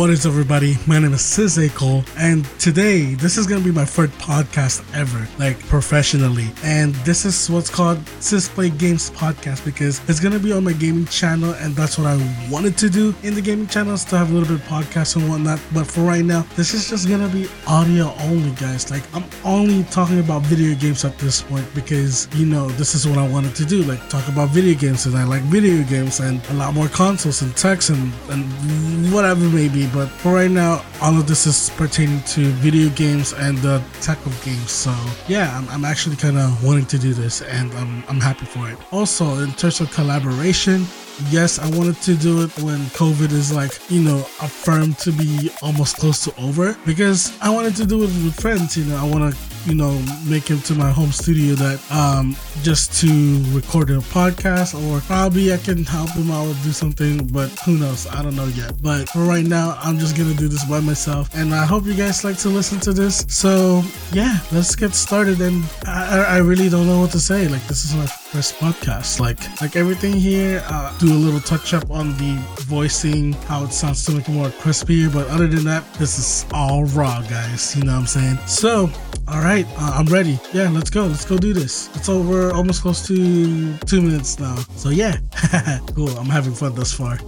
What is everybody? My name is Cole, and today this is gonna be my first podcast ever, like professionally. And this is what's called Sis Play Games Podcast because it's gonna be on my gaming channel, and that's what I wanted to do in the gaming channels to have a little bit of podcast and whatnot. But for right now, this is just gonna be audio only, guys. Like I'm only talking about video games at this point because you know this is what I wanted to do, like talk about video games, and I like video games and a lot more consoles and techs and and whatever may be. But for right now, all of this is pertaining to video games and the tech of games. So yeah, I'm, I'm actually kind of wanting to do this, and I'm I'm happy for it. Also, in terms of collaboration, yes, I wanted to do it when COVID is like, you know, affirmed to be almost close to over because I wanted to do it with friends. You know, I want to, you know, make it to my home studio that um just to record a podcast or probably I can help him out do something, but who knows? I don't know yet. But for right now, I'm just gonna do this by myself, and I hope you guys like to listen to this. So yeah, let's get started. And I, I really don't know what to say. Like this is my first podcast. Like like everything here, uh, do a little touch up on the voicing, how it sounds to make it more crispier. But other than that, this is all raw, guys. You know what I'm saying? So, all right, uh, I'm ready. Yeah, let's go. Let's go do this. It's over almost close to two minutes now. So yeah, cool. I'm having fun thus far.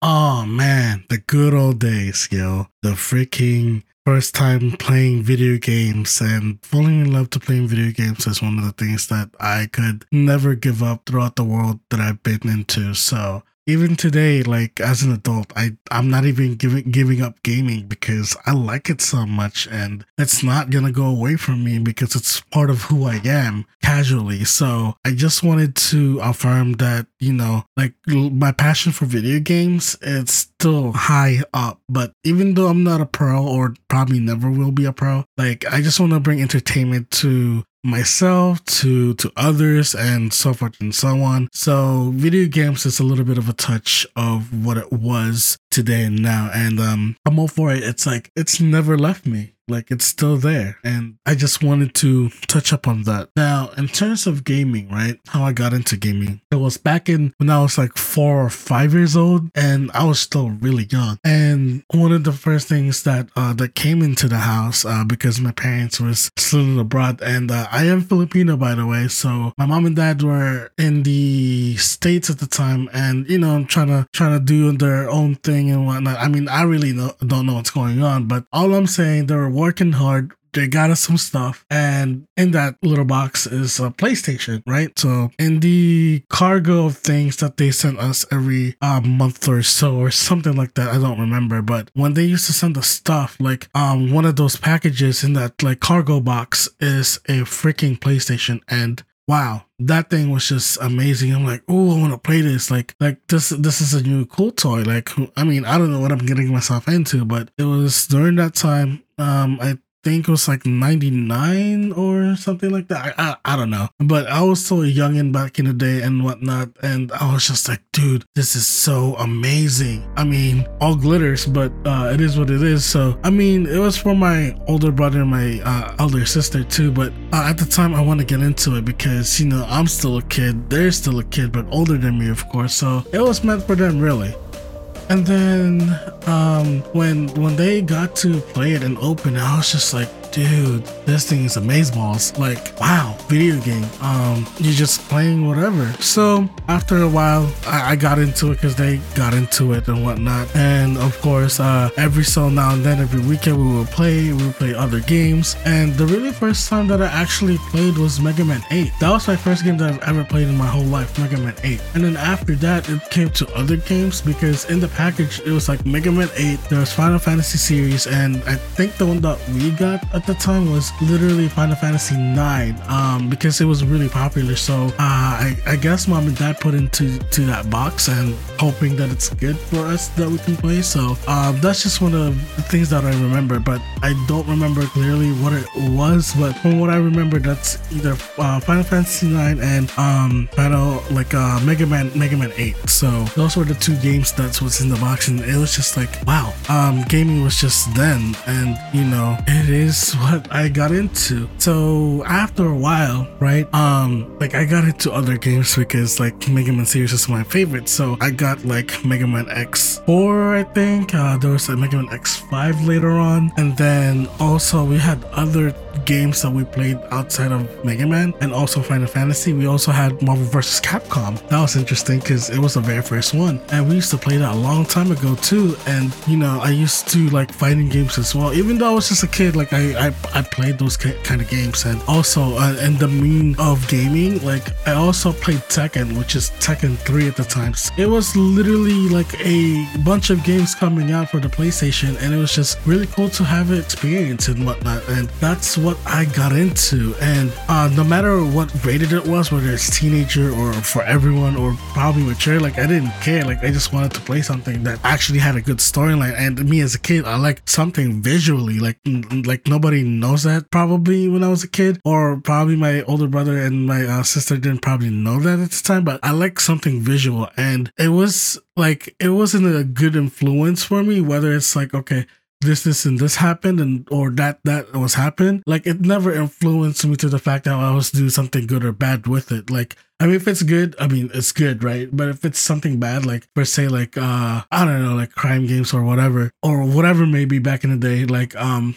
Oh man, the good old days, yo. The freaking first time playing video games and falling in love to playing video games is one of the things that I could never give up throughout the world that I've been into. So even today, like as an adult, I I'm not even giving giving up gaming because I like it so much, and it's not gonna go away from me because it's part of who I am casually. So I just wanted to affirm that you know, like my passion for video games, it's still high up. But even though I'm not a pro or probably never will be a pro, like I just want to bring entertainment to myself to to others and so forth and so on. So video games is a little bit of a touch of what it was today and now and um i'm all for it it's like it's never left me like it's still there. And I just wanted to touch up on that. Now, in terms of gaming, right? How I got into gaming. It was back in when I was like four or five years old and I was still really young. And one of the first things that uh, that came into the house uh, because my parents was still abroad and uh, I am Filipino by the way. So my mom and dad were in the States at the time and you know, I'm trying to trying to do their own thing and whatnot. I mean, I really don't know what's going on, but all I'm saying, they're working hard. They got us some stuff, and in that little box is a PlayStation, right? So, in the cargo of things that they sent us every uh, month or so, or something like that, I don't remember. But when they used to send us stuff, like um, one of those packages in that like cargo box is a freaking PlayStation, and wow that thing was just amazing. I'm like oh i want to play this. Like like this this is a new cool toy. Like i mean i don't know what i'm getting myself into but it was during that time um i think it was like 99 or something like that. I, I, I don't know. But I was so young and back in the day and whatnot. And I was just like, dude, this is so amazing. I mean, all glitters, but uh, it is what it is. So, I mean, it was for my older brother and my uh, elder sister too. But uh, at the time, I want to get into it because, you know, I'm still a kid. They're still a kid, but older than me, of course. So it was meant for them, really. And then um, when when they got to play it and open, I was just like, dude, this thing is amazeballs. Like, wow, video game. Um, you're just playing whatever. So after a while, I, I got into it because they got into it and whatnot. And of course, uh, every so now and then, every weekend, we would play. We would play other games. And the really first time that I actually played was Mega Man 8. That was my first game that I've ever played in my whole life, Mega Man 8. And then after that, it came to other games because in the package, it was like Mega Man 8, there was Final Fantasy series, and I think the one that we got at the time was literally Final Fantasy 9 um, because it was really popular. So uh, I, I guess mom and dad put into to that box and hoping that it's good for us that we can play. So uh, that's just one of the things that I remember, but I don't remember clearly what it was. But from what I remember, that's either uh, Final Fantasy 9 and um, Final like uh, Mega Man Mega Man 8. So those were the two games that's what's in the box, and it was just like wow, um, gaming was just then, and you know it is what I got into. So after a while, right? Um, like I got into other games because like Mega Man series is my favorite. So I got like Mega Man X4, I think. Uh, there was a Mega Man X5 later on, and then also we had other games that we played outside of Mega Man and also Final Fantasy. We also had Marvel vs. Capcom. That was interesting because it was the very first one, and we used to play that a long time ago too. And you know, I used to like fighting games as well. Even though I was just a kid, like I I, I played those kind of games, and also uh, and the mean of gaming, like I also played Tekken, which is Tekken 3 at the time. It was literally like a bunch of games coming out for the PlayStation, and it was just really cool to have an experience and whatnot. And that's what I got into. And uh, no matter what rated it was, whether it's teenager or for everyone or probably mature, like I didn't care. Like I just wanted to play something that actually had a good storyline. And me as a kid, I like something visually. Like like nobody knows that probably when I was a kid, or probably my older brother and my uh, sister didn't probably know that at the time. But I like something visual, and it was like it wasn't a good influence for me. Whether it's like okay this, this, and this happened, and or that that was happened. Like it never influenced me to the fact that I was do something good or bad with it. Like I mean, if it's good, I mean it's good, right? But if it's something bad, like per se, like uh I don't know, like crime games or whatever, or whatever maybe back in the day, like um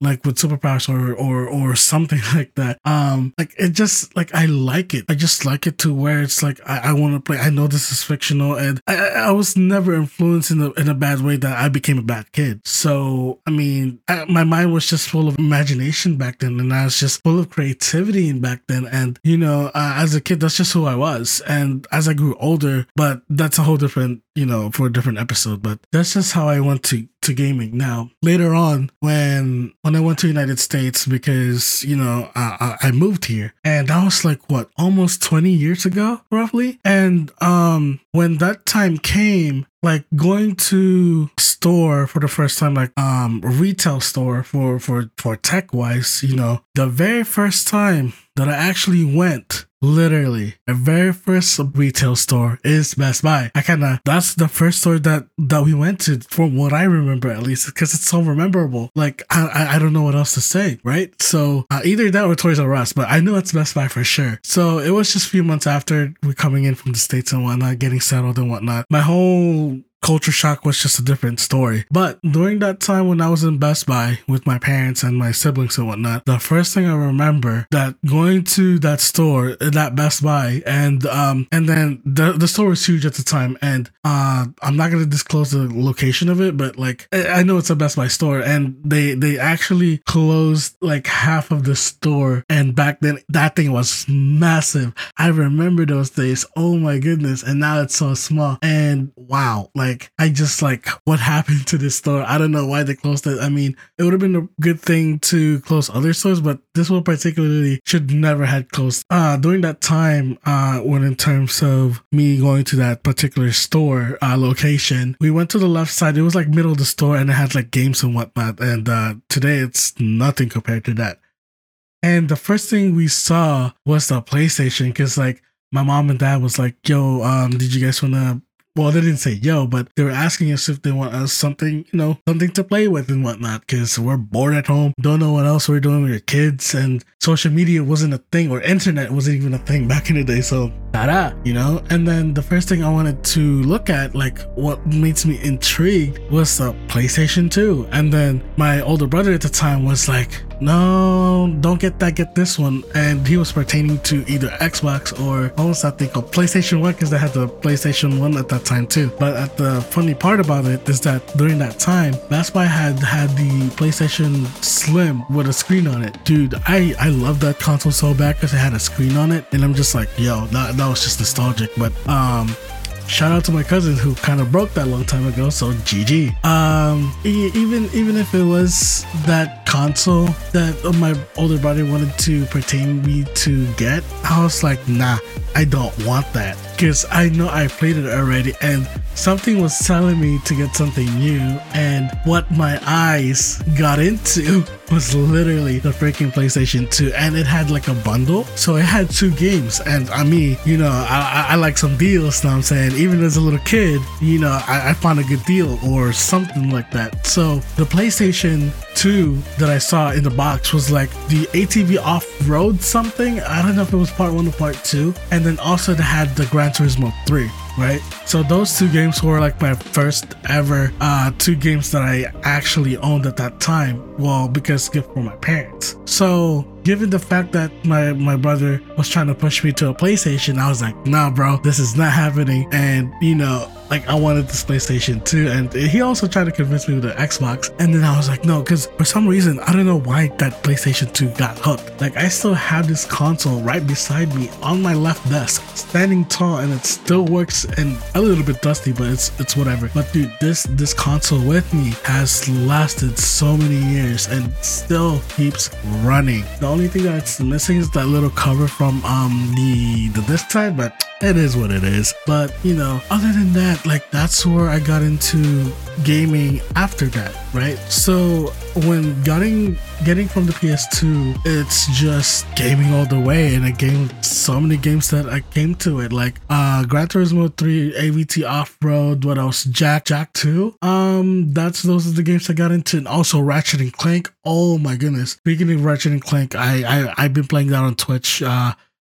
like with superpowers or or or something like that. Um, like it just like I like it. I just like it to where it's like I, I want to play. I know this is fictional, and I, I was never influenced in a in a bad way that I became a bad kid. So I mean, I, my mind was just full of imagination back then, and I was just full of creativity back then. And you know, uh, as a kid, that's just who I was. And as I grew older, but that's a whole different you know, for a different episode, but that's just how I went to, to gaming. Now, later on, when when I went to United States, because you know I, I moved here, and that was like what almost twenty years ago, roughly. And um, when that time came, like going to store for the first time like um retail store for for for tech wise you know the very first time that i actually went literally a very first retail store is best buy. I kind of that's the first store that that we went to from what i remember at least because it's so memorable. Like I, I don't know what else to say right? So uh, either that or toys r us but i know it's best buy for sure. So it was just a few months after we coming in from the states and whatnot getting settled and whatnot. My whole Culture Shock was just a different story. But during that time when I was in Best Buy with my parents and my siblings and whatnot, the first thing I remember that going to that store, that Best Buy, and um and then the the store was huge at the time, and uh I'm not gonna disclose the location of it, but like I know it's a Best Buy store, and they they actually closed like half of the store, and back then that thing was massive. I remember those days. Oh my goodness, and now it's so small, and wow, like like I just like what happened to this store. I don't know why they closed it. I mean, it would have been a good thing to close other stores, but this one particularly should never had closed. Uh during that time, uh when in terms of me going to that particular store uh location, we went to the left side. It was like middle of the store and it had like games and whatnot. And uh today it's nothing compared to that. And the first thing we saw was the PlayStation because like my mom and dad was like, "Yo, um, did you guys want to well, they didn't say yo, but they were asking us if they want us something, you know, something to play with and whatnot, because we're bored at home, don't know what else we're doing with your kids, and social media wasn't a thing, or internet wasn't even a thing back in the day. So, da you know. And then the first thing I wanted to look at, like what makes me intrigued, was the PlayStation 2. And then my older brother at the time was like, no, don't get that, get this one. And he was pertaining to either Xbox or was that thing called PlayStation 1 because they had the PlayStation 1 at that time too. But at the funny part about it is that during that time, Best Buy had had the PlayStation Slim with a screen on it. Dude, I, I love that console so bad because it had a screen on it. And I'm just like, yo, that, that was just nostalgic. But um shout out to my cousin who kind of broke that long time ago so gg um even even if it was that console that my older brother wanted to pertain me to get i was like nah i don't want that. Because i know i played it already and something was telling me to get something new, and what my eyes got into was literally the freaking PlayStation 2, and it had like a bundle, so it had two games. And I mean, you know, I, I, I like some deals. Now I'm saying, even as a little kid, you know, I, I found a good deal or something like that. So the PlayStation 2 that I saw in the box was like the ATV off road something. I don't know if it was part one or part two, and then also they had the Gran Turismo 3 right? So those two games were like my first ever uh, two games that I actually owned at that time. Well, because gift from my parents. So given the fact that my my brother was trying to push me to a PlayStation, I was like, nah, bro, this is not happening. And you know, like I wanted this PlayStation 2, and he also tried to convince me with the Xbox. And then I was like, no, because for some reason I don't know why that PlayStation 2 got hooked. Like I still have this console right beside me on my left desk, standing tall, and it still works. And a little bit dusty, but it's it's whatever. But dude, this this console with me has lasted so many years and still keeps running. The only thing that's missing is that little cover from um the the disc side, but it is what it is. But you know, other than that, like that's where I got into gaming after that, right? So when getting getting from the PS2, it's just gaming all the way, and I gamed so many games that I came to it, like uh Gran Turismo 3, AVT Off Road, what else? Jak Jak 2. Um, that's those are the games I got into, and also Ratchet and Clank. Oh my goodness! Speaking of Ratchet and Clank, I I I've been playing that on Twitch. Uh,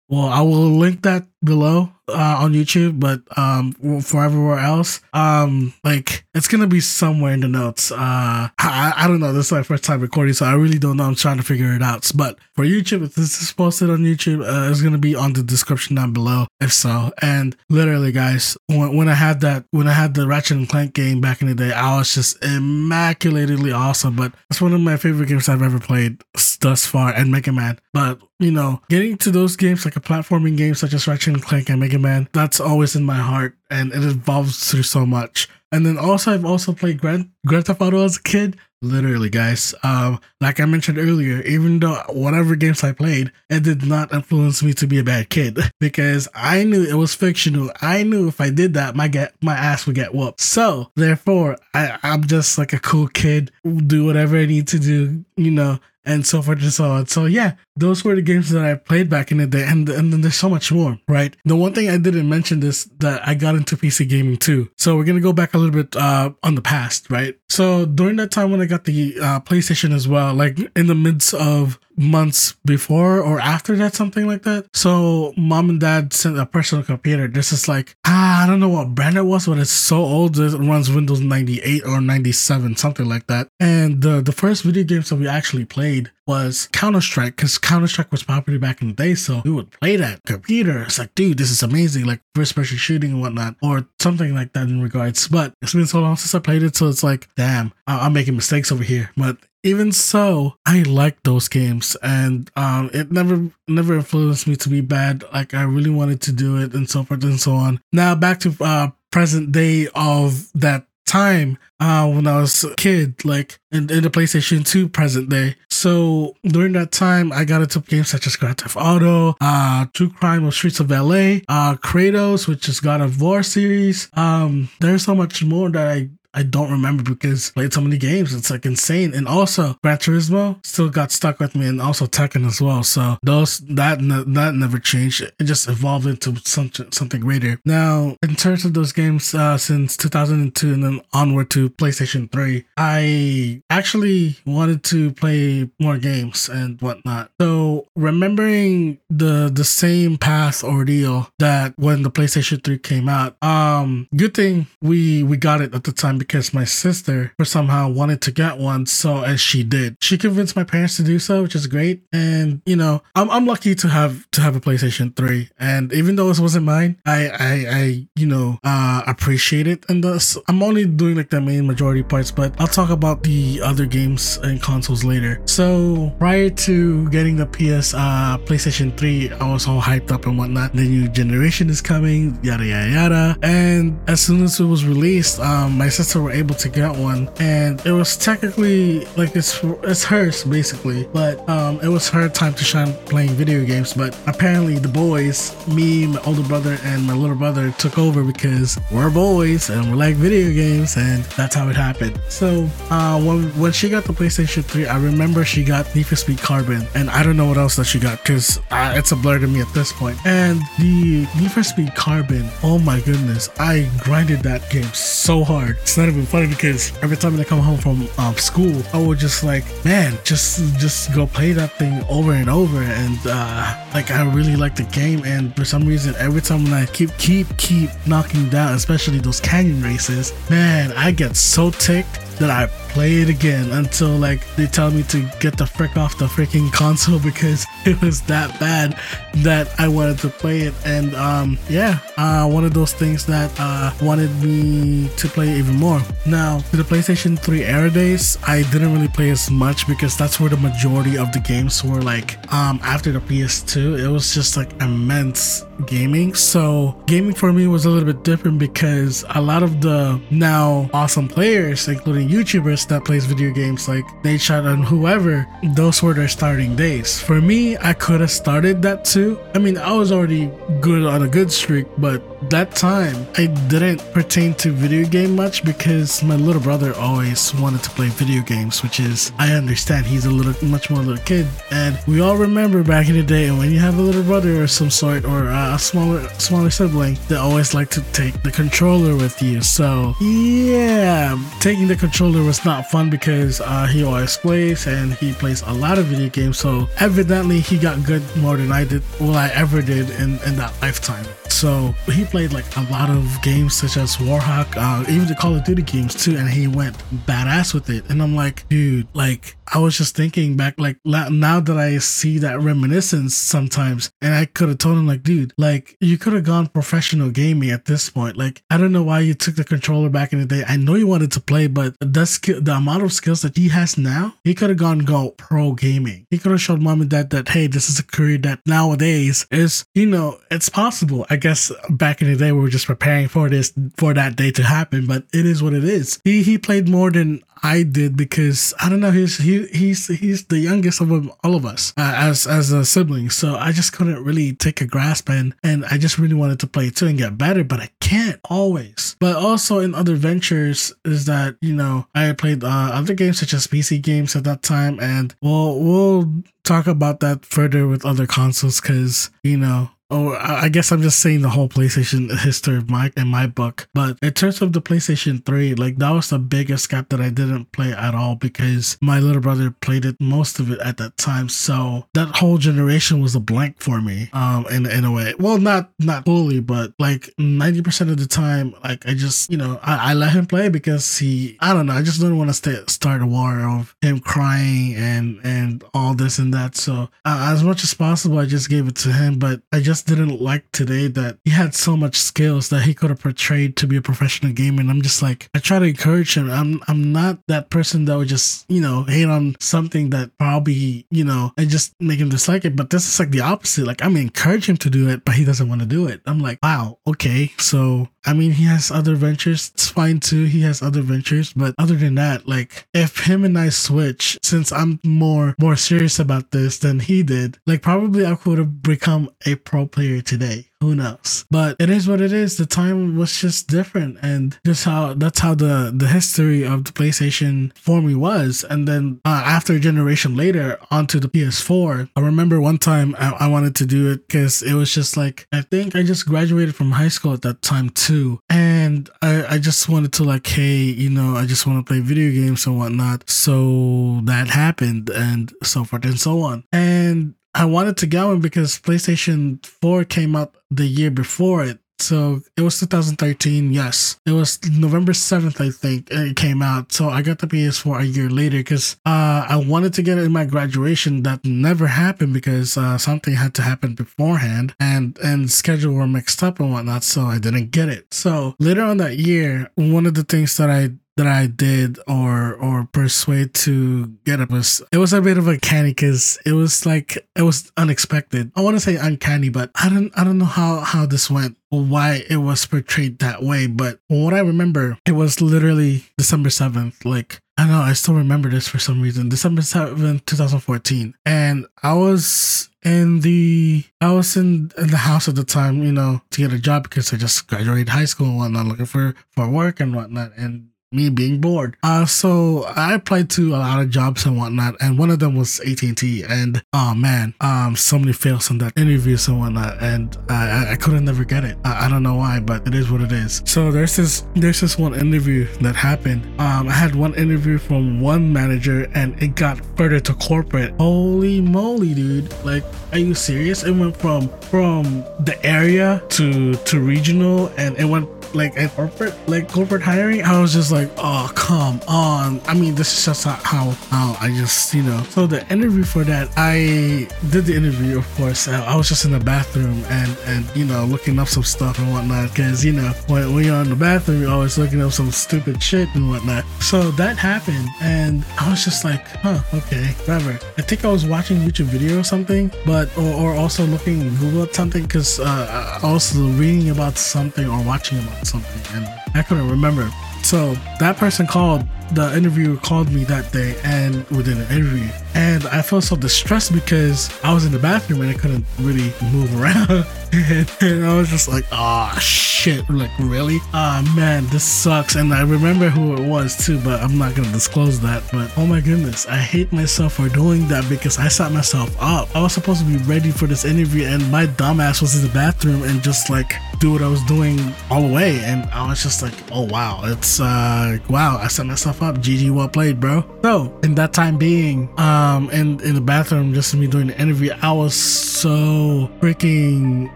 well, I will link that below uh, on YouTube, but um, for everywhere else, um, like it's gonna be somewhere in the notes. Uh, I, I don't know. This is my first time recording, so I really don't know. I'm trying to figure it out. But for YouTube, if this is posted on YouTube, uh, it's gonna be on the description down below. If so, and literally, guys, when, when I had that, when I had the Ratchet and Clank game back in the day, I was just immaculately awesome. But it's one of my favorite games I've ever played thus far, and Mega Man. But you know, getting to those games like a platforming game such as Ratchet and Clank and Mega Man, that's always in my heart and it evolves through so much. And then also I've also played Grand Grand Theft Auto as a kid. Literally, guys. Um, like I mentioned earlier, even though whatever games I played, it did not influence me to be a bad kid because I knew it was fictional. I knew if I did that, my get my ass would get whooped. So therefore, I I'm just like a cool kid, do whatever I need to do, you know, and so forth and so on. So yeah, those were the games that I played back in the day, and and then there's so much more, right? The one thing I didn't mention this that I got into PC gaming too. So we're gonna go back a little bit uh, on the past, right? So during that time when I got the uh, PlayStation as well, like in the midst of months before or after that, something like that. So mom and dad sent a personal computer. This is like ah, I don't know what brand it was, but it's so old. It runs Windows 98 or 97, something like that. And the the first video games that we actually played was Counter Strike because Counter Strike was popular back in the day. So we would play that computer. It's like, dude, this is amazing, like first person shooting and whatnot, or something like that in regards. But it's been so long since I played it, so it's like, damn, I'm making mistakes over here. But even so, I like those games, and um, it never never influenced me to be bad. Like I really wanted to do it, and so forth and so on. Now back to uh, present day of that time uh, when I was a kid, like in, in, the PlayStation 2 present day. So during that time, I got into games such as Grand Theft Auto, uh, True Crime of Streets of LA, uh, Kratos, which is God of War series. Um, there's so much more that I I don't remember because I played so many games. It's like insane. And also Gran Turismo still got stuck with me and also Tekken as well. So those that that never changed. It just evolved into something something greater. Now, in terms of those games uh, since 2002 and then onward to PlayStation 3, I actually wanted to play more games and whatnot. So remembering the the same path ordeal that when the PlayStation 3 came out, um, good thing we we got it at the time because my sister somehow wanted to get one. So as she did, she convinced my parents to do so, which is great. And you know, I'm I'm lucky to have to have a PlayStation 3. And even though this wasn't mine, I I, I you know uh appreciate it. And thus I'm only doing like the main majority parts, but I'll talk about the other games and consoles later. So prior to getting the PS uh PlayStation 3, I was all hyped up and whatnot. The new generation is coming, yada yada yada. And as soon as it was released, um my sister sister were able to get one, and it was technically like it's it's hers basically, but um, it was her time to shine playing video games. But apparently, the boys, me, my older brother, and my little brother, took over because we're boys and we like video games, and that's how it happened. So uh, when when she got the PlayStation 3, I remember she got Need for Speed Carbon, and I don't know what else that she got because uh, it's a blur to me at this point. And the Need for Speed Carbon, oh my goodness, I grinded that game so hard. Not even funny because every time I come home from um, school, I would just like, man, just just go play that thing over and over, and uh, like I really like the game. And for some reason, every time when I keep keep keep knocking down, especially those canyon races, man, I get so ticked that I play it again until like they tell me to get the frick off the freaking console because it was that bad that I wanted to play it. And um, yeah, uh, one of those things that uh, wanted me to play even more. Now, to the PlayStation 3 era days, I didn't really play as much because that's where the majority of the games were like um, after the PS2. It was just like immense gaming. So gaming for me was a little bit different because a lot of the now awesome players, including YouTubers that plays video games like Nadeshot and whoever, those were their starting days. For me, I could have started that too. I mean, I was already good on a good streak, but that time I didn't pertain to video game much because my little brother always wanted to play video games, which is I understand he's a little much more little kid, and we all remember back in the day when you have a little brother or some sort or a smaller smaller sibling, they always like to take the controller with you. So yeah, taking the controller was not fun because uh, he always plays and he plays a lot of video games. So evidently he got good more than I did, well I ever did in in that lifetime. So he played like a lot of games such as Warhawk, uh, even the Call of Duty games too, and he went badass with it. And I'm like, dude, like I was just thinking back, like now that I see that reminiscence sometimes, and I could have told him like, dude, like you could have gone professional gaming at this point. Like I don't know why you took the controller back in the day. I know you wanted to play, but the skill, the amount of skills that he has now, he could have gone go pro gaming. He could have showed mom and dad that hey, this is a career that nowadays is, you know, it's possible. I guess back in the day we were just preparing for this for that day to happen, but it is what it is. He he played more than I did because I don't know he's he he's he's the youngest of all of us uh, as as a sibling, so I just couldn't really take a grasp and and I just really wanted to play too and get better, but I can't always. But also in other ventures is that you know I played uh, other games such as PC games at that time, and we'll we'll talk about that further with other consoles because you know or I guess I'm just saying the whole PlayStation history of my in my book. But in terms of the PlayStation 3, like that was the biggest gap that I didn't play at all because my little brother played it most of it at that time. So that whole generation was a blank for me. Um in in a way. Well not not fully, but like 90% of the time, like I just, you know, I, I let him play because he I don't know, I just didn't want to start a war of him crying and and all this and that. So uh, as much as possible I just gave it to him, but I just didn't like today that he had so much skills that he could have portrayed to be a professional gamer. And I'm just like, I try to encourage him. I'm I'm not that person that would just, you know, hate on something that probably, you know, and just make him dislike it. But this is like the opposite. Like I'm encouraging him to do it, but he doesn't want to do it. I'm like, wow, okay. So I mean, he has other ventures. It's fine too. He has other ventures, but other than that, like if him and I switch, since I'm more more serious about this than he did, like probably I could have become a pro player today. Who knows? But it is what it is. The time was just different and just how that's how the the history of the playstation for me was. And then uh, after a generation later onto the ps4 i remember one time i, I wanted to do it because it was just like i think i just graduated from high school at that time too. And i i just wanted to like hey you know i just want to play video games and whatnot. So that happened and so forth and so on. And I wanted to get one because PlayStation 4 came out the year before it. So it was 2013. Yes, it was November 7th, I think it came out. So I got the PS4 a year later because uh, I wanted to get it in my graduation. That never happened because uh, something had to happen beforehand, and and schedule were mixed up and whatnot. So I didn't get it. So later on that year, one of the things that I that I did or or persuade to get it was it was a bit of a canny because it was like it was unexpected. I want to say uncanny, but I don't I don't know how how this went or why it was portrayed that way. But what I remember, it was literally December seventh. Like I know I still remember this for some reason. December seventh, two thousand fourteen, and I was in the I was in, in the house at the time, you know, to get a job because I just graduated high school and whatnot, looking for for work and whatnot, and me being bored. Uh, so I applied to a lot of jobs and whatnot, and one of them was AT and T. And oh man, um, so many fails on that interviews and whatnot, and I, I couldn't never get it. I, I don't know why, but it is what it is. So there's this there's this one interview that happened. Um, I had one interview from one manager, and it got further to corporate. Holy moly, dude! Like, are you serious? It went from from the area to to regional, and it went like at corporate like corporate hiring i was just like oh come on. I mean this is just how how i just you know. So the interview for that i did the interview of course. I was just in the bathroom and and you know looking up some stuff and whatnot because you know when, when you're in the bathroom you're always looking up some stupid shit and whatnot. So that happened and i was just like huh okay whatever. I think i was watching youtube video or something but or, or also looking google at something because uh, i was reading about something or watching about something and I couldn't remember. So that person called, the interviewer called me that day and within an interview. And I felt so distressed because I was in the bathroom and I couldn't really move around. and, and I was just like, oh shit. Like, really? Ah, oh, man, this sucks. And I remember who it was too, but I'm not going to disclose that. But oh my goodness, I hate myself for doing that because I set myself up. I was supposed to be ready for this interview and my dumbass was in the bathroom and just like do what I was doing all the way. And I was just like, oh wow, it's uh wow, I set myself up. GG well played, bro. So in that time being, um in, in the bathroom, just me doing the interview, I was so freaking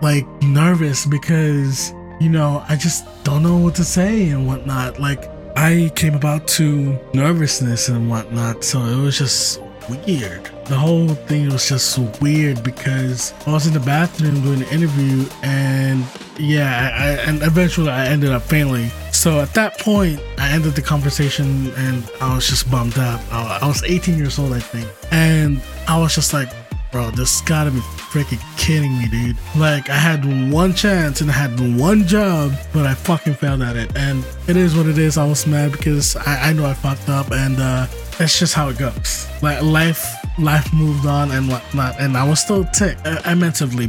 like nervous because, you know, I just don't know what to say and whatnot. Like I came about to nervousness and whatnot, so it was just weird. The whole thing was just weird because I was in the bathroom doing the interview and yeah, I, I, and eventually I ended up failing. So at that point, I ended the conversation and I was just bummed out. I was 18 years old, I think. And I was just like, bro, this gotta be freaking kidding me, dude. Like, I had one chance and I had one job, but I fucking failed at it. And it is what it is. I was mad because I, I know I fucked up and uh, that's just how it goes. Like, life life moved on and whatnot and i was still ticked uh,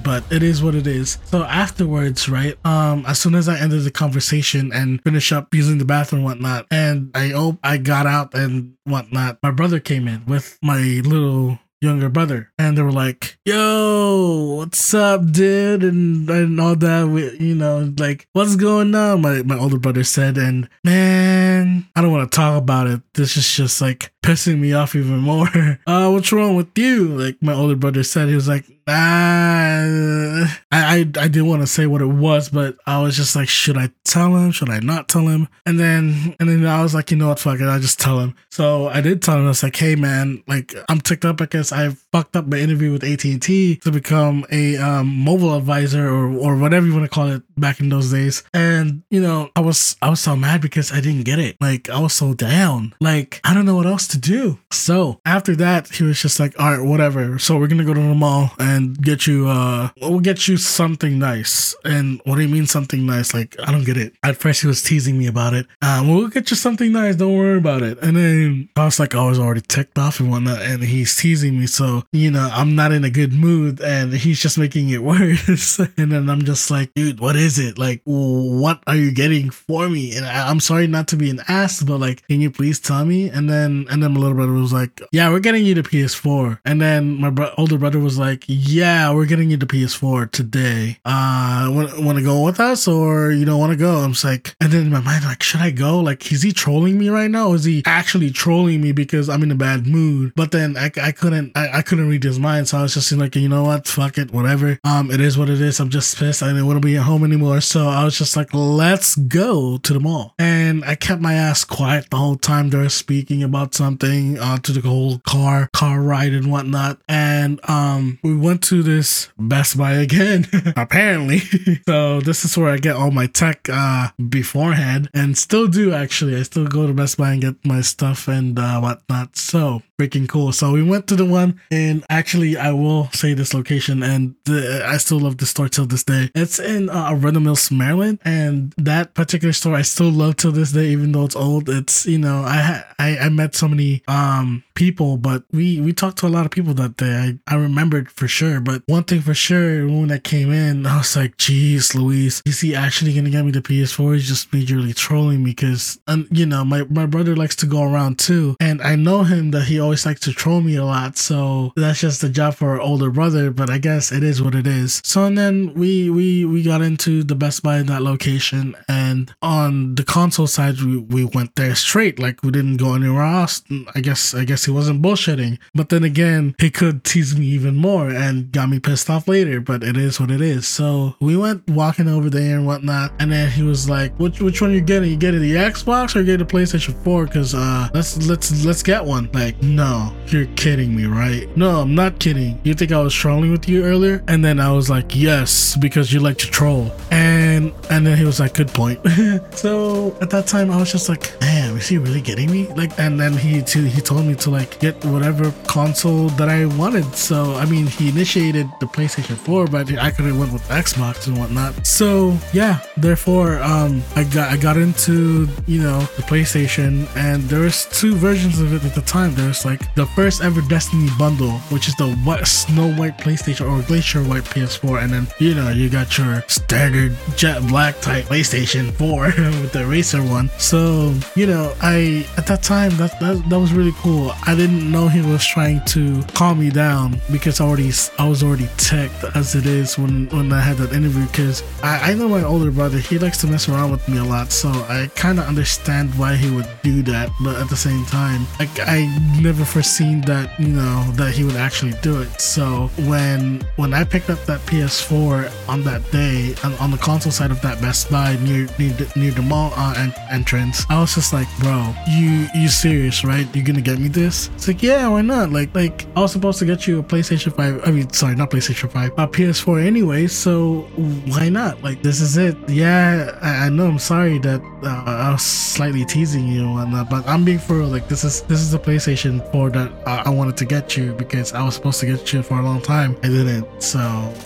but it is what it is. So afterwards right um as soon as i ended the conversation and finished up using the bathroom whatnot and i oh i got out and whatnot my brother came in with my little younger brother. And they were like yo what's up dude? And and all that we, you know like what's going on? My my older brother said and man i don't want to talk about it. This is just like pissing me off even more. Uh what's wrong with you? Like my older brother said he was like uh, I, I I didn't want to say what it was, but I was just like, should I tell him? Should I not tell him? And then and then I was like, you know what, fuck it, I'll just tell him. So I did tell him. I was like, hey man, like I'm ticked up because I fucked up my interview with AT and T to become a um, mobile advisor or or whatever you want to call it back in those days. And you know, I was I was so mad because I didn't get it. Like I was so down. Like I don't know what else to do. So after that, he was just like, all right, whatever. So we're gonna go to the mall and and get you uh we'll get you something nice. And what do you mean something nice? Like I don't get it. At first he was teasing me about it. Um, we'll get you something nice, don't worry about it. And then I was like, I was already ticked off and whatnot, and he's teasing me, so you know, I'm not in a good mood and he's just making it worse. and then I'm just like, dude, what is it? Like, what are you getting for me? And I, am sorry not to be an ass, but like, can you please tell me? And then and then my little brother was like, Yeah, we're getting you the PS4. And then my bro- older brother was like, yeah, we're getting the PS4 today. Uh, want, want to go with us or you don't want to go? I'm just like, and then in my mind, like, should I go? Like, is he trolling me right now? Is he actually trolling me because I'm in a bad mood? But then I, I couldn't, I, I couldn't read his mind. So I was just like, you know what? Fuck it, whatever. Um, it is what it is. I'm just pissed. I didn't want to be at home anymore. So I was just like, let's go to the mall. And I kept my ass quiet the whole time they were speaking about something, uh, to the whole car, car ride and whatnot. And, um, we went went to this Best Buy again, apparently. so this is where I get all my tech uh, beforehand and still do actually. I still go to Best Buy and get my stuff and uh, whatnot. So freaking cool. So we went to the one, and actually, I will say this location, and the, I still love the store till this day. It's in uh, Arundel Mills, Maryland, and that particular store I still love till this day, even though it's old. It's you know I I, I met so many um people, but we we talked to a lot of people that day. I I remembered for sure, but one thing for sure when I came in, I was like, "Jeez, Luis, is he actually gonna get me the PS4? He's just majorly trolling me because, um, you know, my my brother likes to go around too, and I know him that he always likes to troll me a lot. So that's just a job for older brother, but I guess it is what it is. So and then we we we got into the Best Buy in that location, and on the console side, we, we went there straight, like we didn't go anywhere else. I guess I guess he wasn't bullshitting, but then again, he could tease me even more and got me pissed off later. But it is what it is. So we went walking over there and whatnot, and then he was like, "Which which one are you getting? You getting the Xbox or you getting the PlayStation 4? Because uh, let's let's let's get one." Like, no, you're kidding me, right? No, I'm not kidding. You think I was trolling with you earlier? And then I was like, yes, because you like to troll. And and then he was like, good point. so at that time, I was just like, damn, is he really getting me? Like, and then he to, he told me to like get whatever console that I wanted. So I mean, he initiated the PlayStation 4, but I could have went with Xbox and whatnot. So yeah, therefore, um, I got I got into you know the PlayStation, and there was two versions of it at the time. There's like the first ever Destiny bundle, which is the what Snow White PlayStation or Glacier White PS4, and then you know you got your standard jet black type PlayStation 4 with the racer one. So you know, I at that time that, that that was really cool. I didn't know he was trying to calm me down because I already I was already teched as it is when when I had that interview because I, I know my older brother he likes to mess around with me a lot, so I kind of understand why he would do that, but at the same time, like I never foreseen that you know that he would actually do it. So when when I picked up that PS4 on that day on, on the console side of that Best Buy near near, near the mall uh, entrance, I was just like, bro, you you serious, right? You're gonna get me this? It's like, yeah, why not? Like like I was supposed to get you a PlayStation 5. I mean, sorry, not PlayStation 5, a PS4 anyway. So why not? Like this is it. Yeah, I, I know. I'm sorry that uh, I was slightly teasing you and whatnot, but I'm being for real. Like this is this is the PlayStation 4 that I, I wanted to get you because I was supposed to get you for a long time. I didn't. So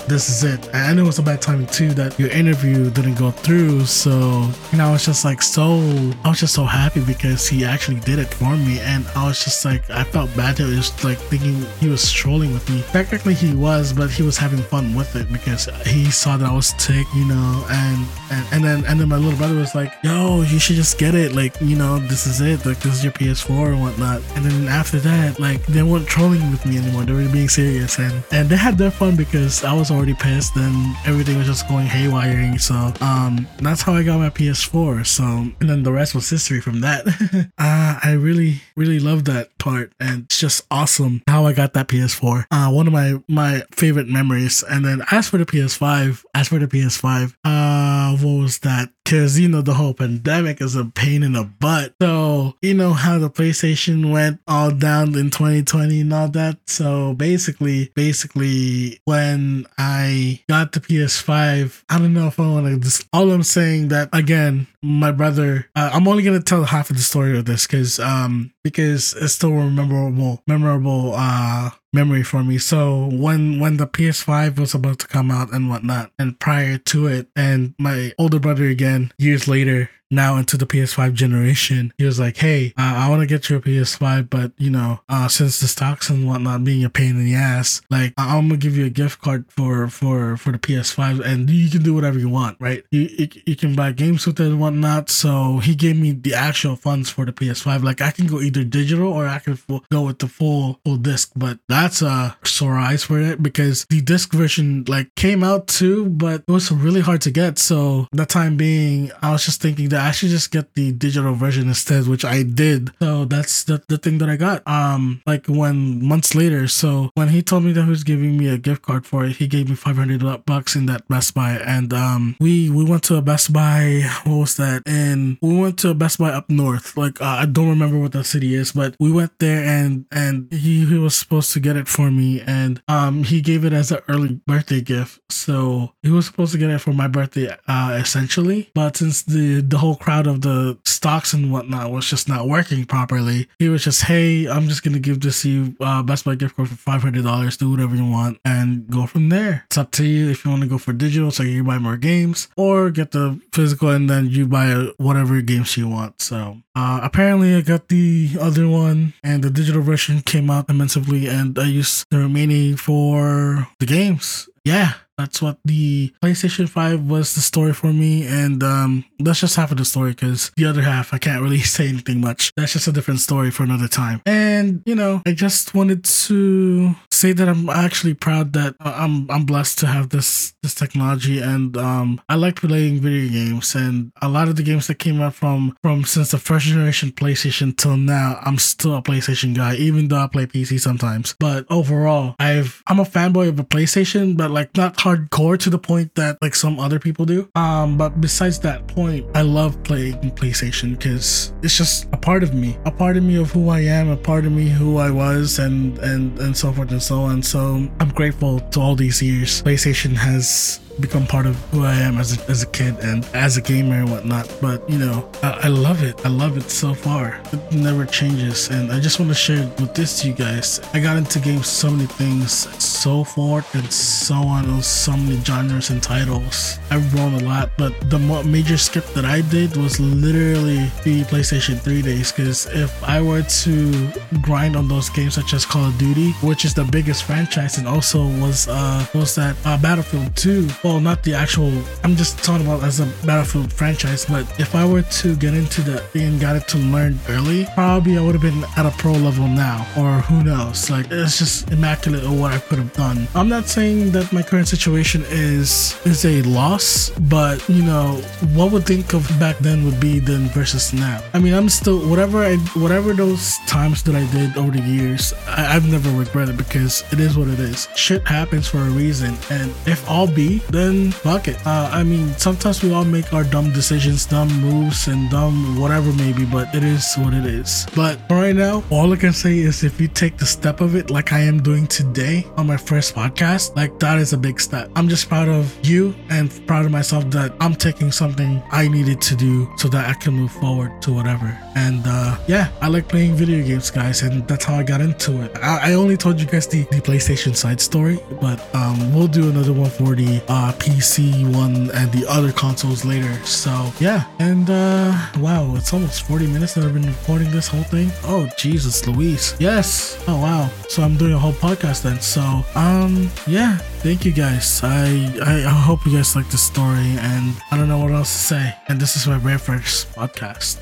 this is it. And it was a bad timing too that your interview didn't go through. So you know, I was just like so I was just so happy because he actually did it for me, and I was just like I felt bad it was like thinking he was trolling with me. Technically he was, but he was having fun with it because he saw that I was tick, you know, and and, and then and then my little brother was like, "Yo, you should just get it. Like, you know, this is it. Like, this is your PS4 and whatnot." And then after that, like, they weren't trolling with me anymore. They were being serious, and and they had their fun because I was already pissed and everything was just going haywiring. So, um, that's how I got my PS4. So, and then the rest was history from that. uh, I really, really love that part, and it's just awesome how I got that PS4. Uh, one of my my favorite memories. And then as for the PS5, as for the PS5, uh, what was that? Because you know the whole pandemic is a pain in the butt. So you know how the PlayStation went all down in 2020 and all that. So basically, basically when I got the PS5, I don't know if I want to just. All I'm saying that again, my brother. Uh, I'm only gonna tell half of the story of this because um because it's still a memorable memorable uh memory for me. So when when the PS5 was about to come out and whatnot, and prior to it, and my older brother again years later now into the PS5 generation, he was like, "Hey, uh, I want to get you a PS5, but you know, uh, since the stocks and whatnot being a pain in the ass, like I'm gonna give you a gift card for for for the PS5, and you can do whatever you want, right? You you, you can buy games with it and whatnot." So he gave me the actual funds for the PS5. Like I can go either digital or I can go with the full full disc, but that's a sore eyes for it because the disc version like came out too, but it was really hard to get. So the time being, I was just thinking that actually just get the digital version instead, which I did. So that's the, the thing that I got. Um, like when months later. So when he told me that he was giving me a gift card for it, he gave me 500 bucks in that Best Buy. And um, we we went to a Best Buy. What was that? And we went to a Best Buy up north. Like uh, I don't remember what the city is, but we went there and and he, he was supposed to get it for me, and um he gave it as an early birthday gift. So he was supposed to get it for my birthday, uh, essentially. But since the the whole crowd of the stocks and whatnot was just not working properly, he was just, hey, I'm just gonna give this to you, uh, Best Buy gift card for five hundred dollars. Do whatever you want and go from there. It's up to you if you want to go for digital, so you buy more games, or get the physical and then you buy whatever games you want. So uh, apparently, I got the other one, and the digital version came out immensely, and I used the remaining for the games. Yeah, that's what the PlayStation 5 was the story for me. And um, that's just half of the story because the other half, I can't really say anything much. That's just a different story for another time. And, you know, I just wanted to say that I'm actually proud that uh, I'm I'm blessed to have this this technology and um I like playing video games and a lot of the games that came out from from since the first generation PlayStation till now I'm still a PlayStation guy even though I play PC sometimes but overall I've I'm a fanboy of a PlayStation but like not hardcore to the point that like some other people do um but besides that point I love playing PlayStation because it's just a part of me a part of me of who I am a part of me who I was and and and so forth and so so on. So I'm grateful to all these years. PlayStation has become part of who I am as a, as a kid and as a gamer and whatnot. But you know, I, I, love it. I love it so far. It never changes, and I just want to share with this to you guys. I got into games, so many things, so forth and so on, so many genres and titles. I've grown a lot, but the major skip that I did was literally the PlayStation 3 days. Because if I were to grind on those games such as Call of Duty, which is the biggest franchise, and also was uh was that uh, Battlefield 2 well, not the actual. I'm just talking about as a Battlefield franchise. But if I were to get into the and got it to learn early, probably I would have been at a pro level now, or who knows? Like it's just immaculate of what I could have done. I'm not saying that my current situation is is a loss, but you know what would think of back then would be then versus now. I mean, I'm still whatever I whatever those times that I did over the years, I, I've never regretted because it is what it is. Shit happens for a reason, and if all be then fuck it. Uh, I mean, sometimes we all make our dumb decisions, dumb moves, and dumb whatever maybe, but it is what it is. But right now, all I can say is if you take the step of it, like I am doing today on my first podcast, like that is a big step. I'm just proud of you and proud of myself that I'm taking something I needed to do so that I can move forward to whatever. And uh, yeah, I like playing video games, guys, and that's how I got into it. I, I only told you guys the, the PlayStation side story, but um, we'll do another one for the uh, uh, PC one and the other consoles later. So yeah, and uh, wow, it's almost 40 minutes that I've been recording this whole thing. Oh Jesus, Louise. Yes. Oh wow. So I'm doing a whole podcast then. So um, yeah. Thank you guys. I, I I hope you guys like the story, and I don't know what else to say. And this is my very first podcast.